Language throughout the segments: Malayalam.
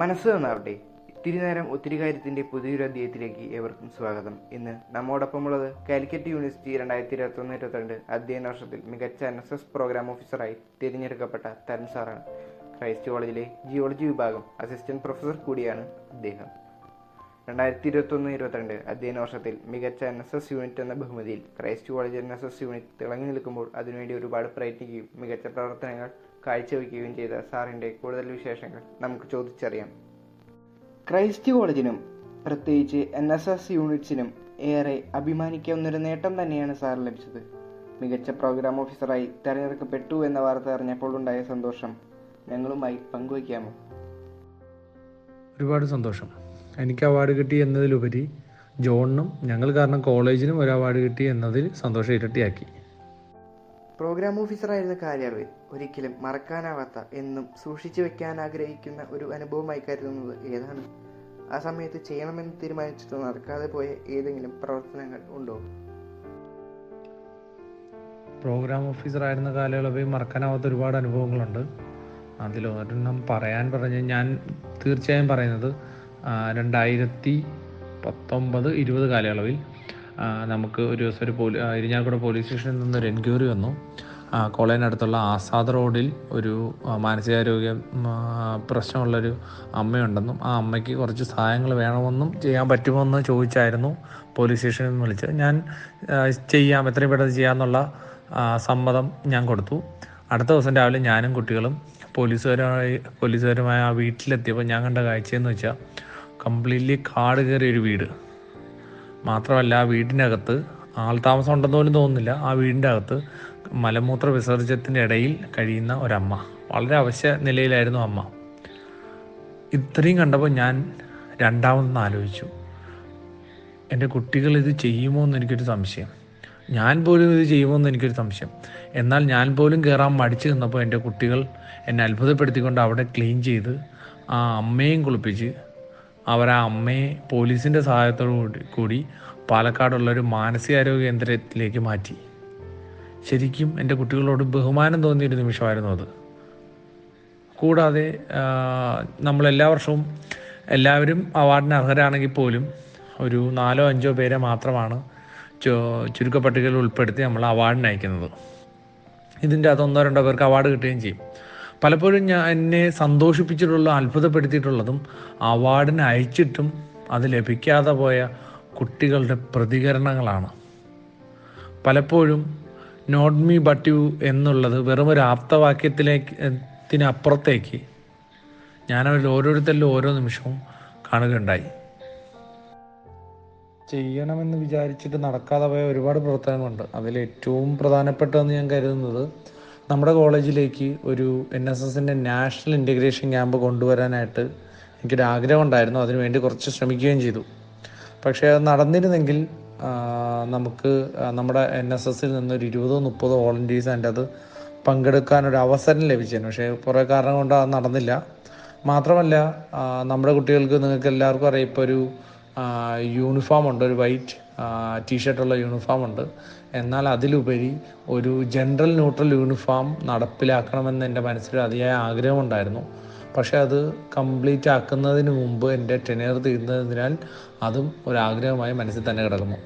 മനസ്സ് നന്നാവട്ടെ. ഇത്തിരി നേരം ഒത്തിരി കാര്യത്തിന്റെ പുതിയൊരു അധ്യായത്തിലേക്ക് ഏവർക്കും സ്വാഗതം. ഇന്ന് നമ്മോടൊപ്പമുള്ളത് കാലിക്കറ്റ് യൂണിവേഴ്സിറ്റി രണ്ടായിരത്തി ഇരുപത്തൊന്ന് ഇരുപത്തിരണ്ട് അധ്യയന വർഷത്തിൽ മികച്ച എൻ എസ് എസ് പ്രോഗ്രാം ഓഫീസറായി തിരഞ്ഞെടുക്കപ്പെട്ട തരൺ സാറാണ്. ക്രൈസ്റ്റ് കോളേജിലെ ജിയോളജി വിഭാഗം അസിസ്റ്റന്റ് പ്രൊഫസർ കൂടിയാണ് അദ്ദേഹം. രണ്ടായിരത്തി ഇരുപത്തൊന്ന് ഇരുപത്തിരണ്ട് അധ്യയന വർഷത്തിൽ മികച്ച എൻ എസ് എസ് യൂണിറ്റ് എന്ന ബഹുമതിയിൽ Christ college N S S unit തിളങ്ങി നിൽക്കുമ്പോൾ അതിനുവേണ്ടി ഒരുപാട് പ്രയത്നിക്കുകയും മികച്ച പ്രവർത്തനങ്ങൾ കാഴ്ചവെക്കുകയും ചെയ്ത സാറിന്റെ കൂടുതൽ വിശേഷങ്ങൾ നമുക്ക് ചോദിച്ചറിയാം. ക്രൈസ്റ്റ് കോളേജിനും പ്രത്യേകിച്ച് എൻ എസ് എസ് യൂണിറ്റ്സിനും ഏറെ അഭിമാനിക്കാവുന്നൊരു നേട്ടം തന്നെയാണ് സാർ ലഭിച്ചത്. മികച്ച പ്രോഗ്രാം ഓഫീസറായി തെരഞ്ഞെടുക്കപ്പെട്ടു എന്ന വാർത്ത അറിഞ്ഞപ്പോൾ ഉണ്ടായ സന്തോഷം ഞങ്ങളുമായി പങ്കുവയ്ക്കാമോ? ഒരുപാട് സന്തോഷം. എനിക്ക് അവാർഡ് കിട്ടി എന്നതിലുപരി ജോണിനും ഞങ്ങൾ കാരണം കോളേജിനും ഒരു അവാർഡ് കിട്ടി എന്നതിൽ സന്തോഷം ഇരട്ടിയാക്കി. പ്രോഗ്രാം ഓഫീസറായിരുന്ന കാലയളവിൽ ഒരിക്കലും മറക്കാനാവാത്ത എന്നും സൂക്ഷിച്ചു വെക്കാൻ ആഗ്രഹിക്കുന്ന ഒരു അനുഭവമായി കരുതുന്നത് ഏതാണ്? ആ സമയത്ത് ചെയ്യണമെന്ന് തീരുമാനിച്ചിട്ട് നടക്കാതെ പോയ ഏതെങ്കിലും പ്രവർത്തനങ്ങൾ ഉണ്ടോ? പ്രോഗ്രാം ഓഫീസറായിരുന്ന കാലയളവിൽ മറക്കാനാവാത്ത ഒരുപാട് അനുഭവങ്ങളുണ്ട്. അതിൽ ഒരെണ്ണം പറയാൻ പറഞ്ഞ് ഞാൻ തീർച്ചയായും പറയുന്നത് രണ്ടായിരത്തി പത്തൊമ്പത് ഇരുപത് കാലയളവിൽ നമുക്ക് ഒരു ദിവസം ഒരു പോലീ ഇരിഞ്ഞാൽക്കുട പോലീസ് സ്റ്റേഷനിൽ നിന്ന് ഒരു എൻക്വയറി വന്നു. കോളേജിനടുത്തുള്ള ആസാദ് റോഡിൽ ഒരു മാനസികാരോഗ്യ പ്രശ്നമുള്ളൊരു അമ്മയുണ്ടെന്നും ആ അമ്മയ്ക്ക് കുറച്ച് സഹായങ്ങൾ വേണമെന്നും ചെയ്യാൻ പറ്റുമെന്ന് ചോദിച്ചായിരുന്നു പോലീസ് സ്റ്റേഷനിൽ നിന്ന് വിളിച്ചത്. ഞാൻ ചെയ്യാം എത്രയും പെട്ടെന്ന് ചെയ്യാമെന്നുള്ള സമ്മതം ഞാൻ കൊടുത്തു. അടുത്ത ദിവസം രാവിലെ ഞാനും കുട്ടികളും പോലീസുകാരുമായി പോലീസുകാരുമായി ആ വീട്ടിലെത്തിയപ്പോൾ ഞാൻ കണ്ട കാഴ്ചയെന്ന് വെച്ചാൽ കംപ്ലീറ്റ്ലി കാട് കയറിയ ഒരു വീട്. മാത്രമല്ല ആ വീടിനകത്ത് ആൾതാമസം ഉണ്ടെന്ന് പോലും തോന്നുന്നില്ല. ആ വീടിന്റെ അകത്ത് മലമൂത്ര വിസർജ്യത്തിന്റെ ഇടയിൽ കഴിയുന്ന ഒരമ്മ. വളരെ അവശ്യ നിലയിലായിരുന്നു അമ്മ. ഇത്രയും കണ്ടപ്പോൾ ഞാൻ രണ്ടാമതൊന്ന് ആലോചിച്ചു. എന്റെ കുട്ടികൾ ഇത് ചെയ്യുമോ എന്ന് എനിക്കൊരു സംശയം. ഞാൻ പോലും ഇത് ചെയ്യുമോ എന്ന് എനിക്കൊരു സംശയം. എന്നാൽ ഞാൻ പോലും കയറാൻ മടിച്ചു നിന്നപ്പോൾ എന്റെ കുട്ടികൾ എന്നെ അത്ഭുതപ്പെടുത്തിക്കൊണ്ട് അവിടെ ക്ലീൻ ചെയ്ത് ആ അമ്മയും കുളിപ്പിച്ച് അവർ ആ അമ്മയെ പോലീസിന്റെ സഹായത്തോടു കൂടി പാലക്കാടുള്ള പാലക്കാടുള്ളൊരു മാനസികാരോഗ്യ കേന്ദ്രത്തിലേക്ക് മാറ്റി. ശരിക്കും എന്റെ കുട്ടികളോട് ബഹുമാനം തോന്നിയൊരു നിമിഷമായിരുന്നു അത്. കൂടാതെ നമ്മൾ നമ്മളെല്ലാ വർഷവും എല്ലാവരും അവാർഡിന് അർഹരാണെങ്കിൽ പോലും ഒരു നാലോ അഞ്ചോ പേരെ മാത്രമാണ് ചുരുക്കപ്പട്ടികയിൽ ഉൾപ്പെടുത്തി നമ്മൾ അവാർഡിന് അയക്കുന്നത്. ഇതിന്റെ അകത്ത് ഒന്നോ രണ്ടോ പേർക്ക് അവാർഡ് കിട്ടുകയും ചെയ്യും. പലപ്പോഴും ഞാൻ എന്നെ സന്തോഷിപ്പിച്ചിട്ടുള്ള അത്ഭുതപ്പെടുത്തിയിട്ടുള്ളതും അവാർഡിന് അയച്ചിട്ടും അത് ലഭിക്കാതെ പോയ കുട്ടികളുടെ പ്രതികരണങ്ങളാണ്. പലപ്പോഴും നോട്ട് മീ ബട്ട് യു എന്നുള്ളത് വെറും ഒരു ആപ്തവാക്യത്തിലേക്ക് ത്തിനപ്പുറത്തേക്ക് ഞാനവരിൽ ഓരോരുത്തരിലും ഓരോ നിമിഷവും കാണുകയുണ്ടായി. ചെയ്യണമെന്ന് വിചാരിച്ചിട്ട് നടക്കാതെ പോയ ഒരുപാട് പ്രവർത്തനങ്ങളുണ്ട്. അതിൽ ഏറ്റവും പ്രധാനപ്പെട്ടതെന്ന് ഞാൻ കരുതുന്നത് നമ്മുടെ കോളേജിലേക്ക് ഒരു എൻ എസ് എസിന്റെ നാഷണൽ ഇന്റഗ്രേഷൻ ക്യാമ്പ് കൊണ്ടുവരാനായിട്ട് എനിക്കൊരു ആഗ്രഹം ഉണ്ടായിരുന്നു അതിനുവേണ്ടി കുറച്ച് ശ്രമിക്കുകയും ചെയ്തു. പക്ഷേ അത് നടന്നിരുന്നെങ്കിൽ നമുക്ക് നമ്മുടെ എൻ എസ് എസിൽ നിന്നൊരു ഇരുപതോ മുപ്പതോ വോളണ്ടിയേഴ്സ് അതിന്റെ അത് പങ്കെടുക്കാനൊരു അവസരം ലഭിച്ചേനെ. പക്ഷേ കുറേ കാരണം കൊണ്ട് അത് നടന്നില്ല. മാത്രമല്ല നമ്മുടെ കുട്ടികൾക്ക് നിങ്ങൾക്ക് എല്ലാവർക്കും അറിയാം ഇപ്പോൾ ഒരു യൂണിഫോം ഉണ്ട് ഒരു വൈറ്റ് ടീഷർട്ടുള്ള യൂണിഫോം ഉണ്ട്. എന്നാൽ അതിലുപരി ഒരു ജനറൽ ന്യൂട്രൽ യൂണിഫോം നടപ്പിലാക്കണമെന്ന് എന്റെ മനസ്സിൽ അതിയായ ആഗ്രഹമുണ്ടായിരുന്നു. പക്ഷേ അത് കംപ്ലീറ്റ് ആക്കുന്നതിന് മുമ്പ് എന്റെ ടെനിയർ തീരുന്നതിനാൽ അതും ഒരാഗ്രഹമായി മനസ്സിൽ തന്നെ കിടക്കുന്നു.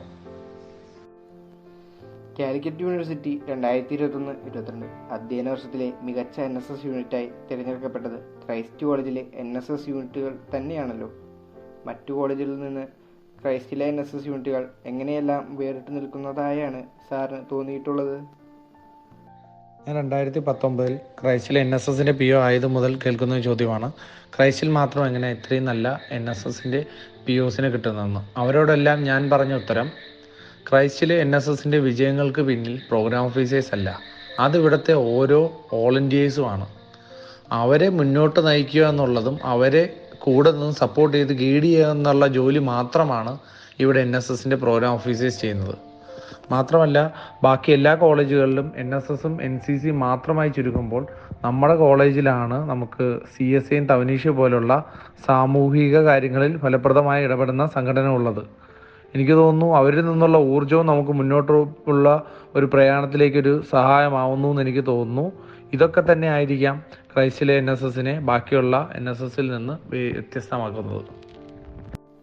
കാലിക്കറ്റ് യൂണിവേഴ്സിറ്റി രണ്ടായിരത്തി ഇരുപത്തൊന്ന് ഇരുപത്തിരണ്ട് അധ്യയന വർഷത്തിലെ മികച്ച എൻ എസ് എസ് യൂണിറ്റായി തിരഞ്ഞെടുക്കപ്പെട്ടത് ക്രൈസ്റ്റ് കോളേജിലെ എൻ എസ് എസ് യൂണിറ്റുകൾ തന്നെയാണല്ലോ. മറ്റു കോളേജുകളിൽ നിന്ന് ക്രൈസ്റ്റിലെ എൻ എസ് എസ് യൂണിറ്റുകൾ എങ്ങനെയെല്ലാം വേറിട്ട് നിൽക്കുന്നതായാണ് സാറിന് തോന്നിയിട്ടുള്ളത്. ഞാൻ രണ്ടായിരത്തി പത്തൊമ്പതിൽ ക്രൈസ്റ്റിൽ എൻ എസ് എസിന്റെ പി ഒ ആയത് മുതൽ കേൾക്കുന്ന ചോദ്യമാണ്. ക്രൈസ്റ്റിൽ മാത്രം എങ്ങനെ ഇത്രയും നല്ല എൻ എസ് എസിന്റെ പി ഒസിനെ കിട്ടുന്നതെന്ന്. അവരോടെല്ലാം ഞാൻ പറഞ്ഞ ഉത്തരം ക്രൈസ്റ്റിലെ എൻ എസ് എസിന്റെ വിജയങ്ങൾക്ക് പിന്നിൽ പ്രോഗ്രാം ഓഫീസേഴ്സ് അല്ല. അത് ഇവിടുത്തെ ഓരോ വോളണ്ടിയേഴ്സുമാണ് അവരെ മുന്നോട്ട് നയിക്കുക എന്നുള്ളതും അവരെ കൂടെ നിന്ന് സപ്പോർട്ട് ചെയ്ത് ഗൈഡ് ചെയ്യുക എന്നുള്ള ജോലി മാത്രമാണ് ഇവിടെ എൻ എസ് എസിന്റെ പ്രോഗ്രാം ഓഫീസേഴ്സ് ചെയ്യുന്നത്. മാത്രമല്ല ബാക്കി എല്ലാ കോളേജുകളിലും എൻ എസ് എസും എൻ സി സി മാത്രമായി ചുരുങ്ങുമ്പോൾ നമ്മുടെ കോളേജിലാണ് നമുക്ക് സി എസ് ഐയും തവനീഷ് പോലുള്ള സാമൂഹിക കാര്യങ്ങളിൽ ഫലപ്രദമായി ഇടപെടുന്ന സംഘടന ഉള്ളത്. എനിക്ക് തോന്നുന്നു അവരിൽ നിന്നുള്ള ഊർജവും നമുക്ക് മുന്നോട്ടുള്ള ഒരു പ്രയാണത്തിലേക്കൊരു സഹായമാവുന്നു എന്ന് എനിക്ക് തോന്നുന്നു. ഇതൊക്കെ തന്നെ ആയിരിക്കാം ക്രൈസ്റ്റിലെ എൻ എസ് എസിനെ ബാക്കിയുള്ള എൻ എസ് എസിൽ നിന്ന് വ്യത്യസ്തമാക്കുന്നത്.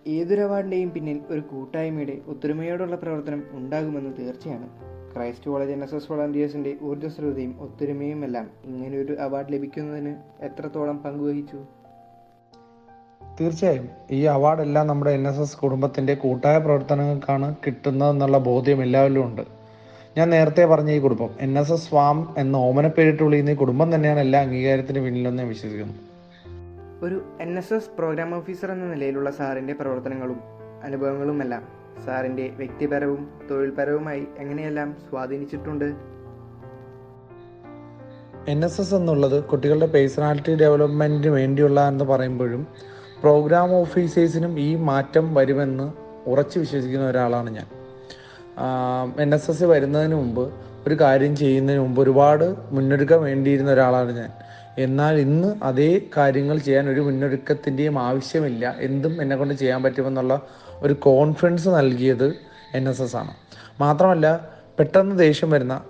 ഏതൊരു അവാർഡിന്റെയും പിന്നിൽ ഒരു കൂട്ടായ്മയുടെ ഒത്തൊരുമയോടുള്ള പ്രവർത്തനം ഉണ്ടാകുമെന്ന് തീർച്ചയാണ്. Christ college N S S വോളണ്ടിയേഴ്സിന്റെ ഊർജസ്വലതയും ഒത്തൊരുമയുമെല്ലാം ഇങ്ങനെയൊരു അവാർഡ് ലഭിക്കുന്നതിന് എത്രത്തോളം പങ്കുവഹിച്ചു? തീർച്ചയായും. ഈ അവാർഡെല്ലാം നമ്മുടെ എൻ എസ് എസ് കുടുംബത്തിന്റെ കൂട്ടായ പ്രവർത്തനങ്ങൾക്കാണ് കിട്ടുന്നതെന്നുള്ള ബോധ്യം എല്ലാവരിലും ഉണ്ട്. ഞാൻ നേരത്തെ പറഞ്ഞ ഈ കുടുംബം. എൻ എസ് എസ് സ്വാം എന്ന ഓമനപ്പേരിട്ട് വിളിക്കുന്ന ഈ കുടുംബം തന്നെയാണ് എല്ലാ അംഗീകാരത്തിന് പിന്നിലെന്ന് ഞാൻ വിശ്വസിക്കുന്നു. ഒരു N S S program officer എന്ന നിലയിലുള്ള സാറിന്റെ പ്രവർത്തനങ്ങളും അനുഭവങ്ങളുമെല്ലാം സാറിന്റെ വ്യക്തിപരവും തൊഴിൽപരവുമായി എങ്ങനെയെല്ലാം സ്വാധീനിച്ചിട്ടുണ്ട്? എൻ എസ് എസ് എന്നുള്ളത് കുട്ടികളുടെ പേഴ്സണാലിറ്റി ഡെവലപ്മെന്റിന് വേണ്ടിയുള്ള എന്ന് പറയുമ്പോഴും പ്രോഗ്രാം ഓഫീസേഴ്സിനും ഈ മാറ്റം വരുമെന്ന് ഉറച്ചു വിശ്വസിക്കുന്ന ഒരാളാണ് ഞാൻ. എൻ എസ് എസ് വരുന്നതിന് മുമ്പ് ഒരു കാര്യം ചെയ്യുന്നതിന് മുമ്പ് ഒരുപാട് മുന്നൊരുക്കം വേണ്ടിയിരുന്ന ഒരാളാണ് ഞാൻ. എന്നാൽ ഇന്ന് അതേ കാര്യങ്ങൾ ചെയ്യാൻ ഒരു മുന്നൊരുക്കത്തിന്റെയും ആവശ്യമില്ല. എന്തും എന്നെ കൊണ്ട് ചെയ്യാൻ പറ്റുമെന്നുള്ള ഒരു കോൺഫിഡൻസ് നൽകിയത് എൻ എസ് എസ് ആണ്. മാത്രമല്ല പെട്ടെന്ന് ദേഷ്യം വരുന്ന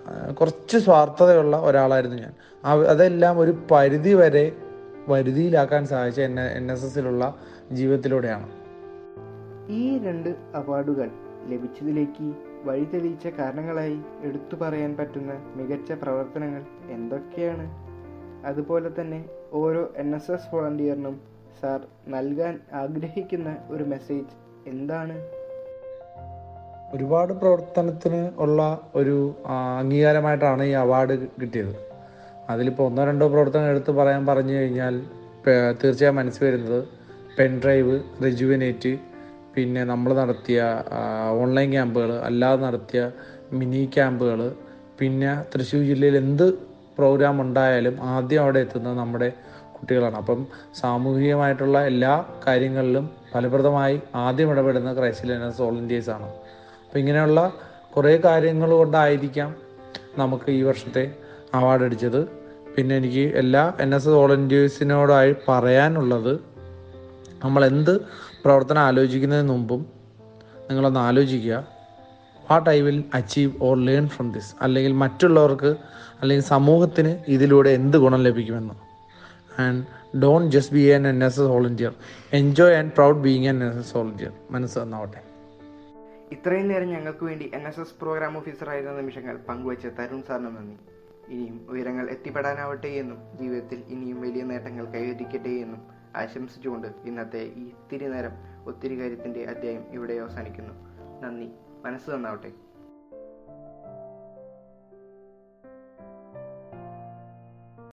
കുറച്ച് സ്വാർത്ഥതയുള്ള ഒരാളായിരുന്നു ഞാൻ. അതെല്ലാം ഒരു പരിധി വരെ വരുതിയിലാക്കാൻ സഹായിച്ച എൻ എൻ എസ് എസിലുള്ള ജീവിതത്തിലൂടെയാണ്. ഈ രണ്ട് അവാർഡുകൾ ലഭിച്ചതിലേക്ക് വഴി തെളിയിച്ച കാരണങ്ങളായി എടുത്തു പറയാൻ പറ്റുന്ന മികച്ച പ്രവർത്തനങ്ങൾ എന്തൊക്കെയാണ്? അതുപോലെ തന്നെ ഓരോ എൻ എസ് എസ് വോളണ്ടിയറിനും സാർ നൽകാൻ ആഗ്രഹിക്കുന്ന ഒരു മെസ്സേജ് എന്താണ്? ഒരുപാട് പ്രവർത്തനത്തിന് ഉള്ള ഒരു അംഗീകാരമായിട്ടാണ് ഈ അവാർഡ് കിട്ടിയത്. അതിലിപ്പോൾ ഒന്നോ രണ്ടോ പ്രവർത്തനം എടുത്തു പറയാൻ പറഞ്ഞു കഴിഞ്ഞാൽ തീർച്ചയായും മനസ്സിൽ വരുന്നത് പെൻഡ്രൈവ് റെജുവിനേറ്റ് പിന്നെ നമ്മൾ നടത്തിയ ഓൺലൈൻ ക്യാമ്പുകൾ അല്ലാതെ നടത്തിയ മിനി ക്യാമ്പുകൾ പിന്നെ തൃശ്ശൂർ ജില്ലയിൽ എന്ത് പ്രോഗ്രാം ഉണ്ടായാലും ആദ്യം അവിടെ എത്തുന്നത് നമ്മുടെ കുട്ടികളാണ്. അപ്പം സാമൂഹികമായിട്ടുള്ള എല്ലാ കാര്യങ്ങളിലും ഫലപ്രദമായി ആദ്യം ഇടപെടുന്ന ക്രൈസ്റ്റിലേനസ് വോളണ്ടിയേഴ്സ് ആണ്. അപ്പം ഇങ്ങനെയുള്ള കുറേ കാര്യങ്ങൾ കൊണ്ടായിരിക്കാം നമുക്ക് ഈ വർഷത്തെ അവാർഡ് അടിച്ചത്. പിന്നെ എനിക്ക് എല്ലാ എൻ എസ് എസ് വോളണ്ടിയേഴ്സിനോടായി പറയാനുള്ളത് നമ്മൾ എന്ത് പ്രവർത്തനം ആലോചിക്കുന്നതിന് മുമ്പും നിങ്ങളൊന്ന് ആലോചിക്കുക. What I will achieve or learn from this അല്ലെങ്കിൽ മറ്റുള്ളവർക്ക് അല്ലെങ്കിൽ സമൂഹത്തിന് ഇതിലൂടെ എന്ത് ഗുണം ലഭിക്കുമെന്ന്. And don't just be an N S S volunteer enjoy and proud being N S S volunteer മനസ്സ് തന്നാവട്ടെ ഇത്രയും നേരം ഞങ്ങൾക്ക് വേണ്ടി എൻ എസ് എസ് പ്രോഗ്രാം ഓഫീസറായിരുന്ന നിമിഷങ്ങൾ പങ്കുവച്ച തരുൺ സാറിന് നന്ദി. ഇനിയും ഉയരങ്ങൾ എത്തിപ്പെടാനാവട്ടെ എന്നും ജീവിതത്തിൽ ഇനിയും വലിയ നേട്ടങ്ങൾ കൈവരിക്കട്ടെ എന്നും ആശംസിച്ചുകൊണ്ട് ഇന്നത്തെ ഈ ഇത്തിരി നേരം ഒത്തിരി കാര്യത്തിന്റെ അധ്യായം ഇവിടെ അവസാനിക്കുന്നു. നന്ദി. മനസ്സ് തന്നാവട്ടെ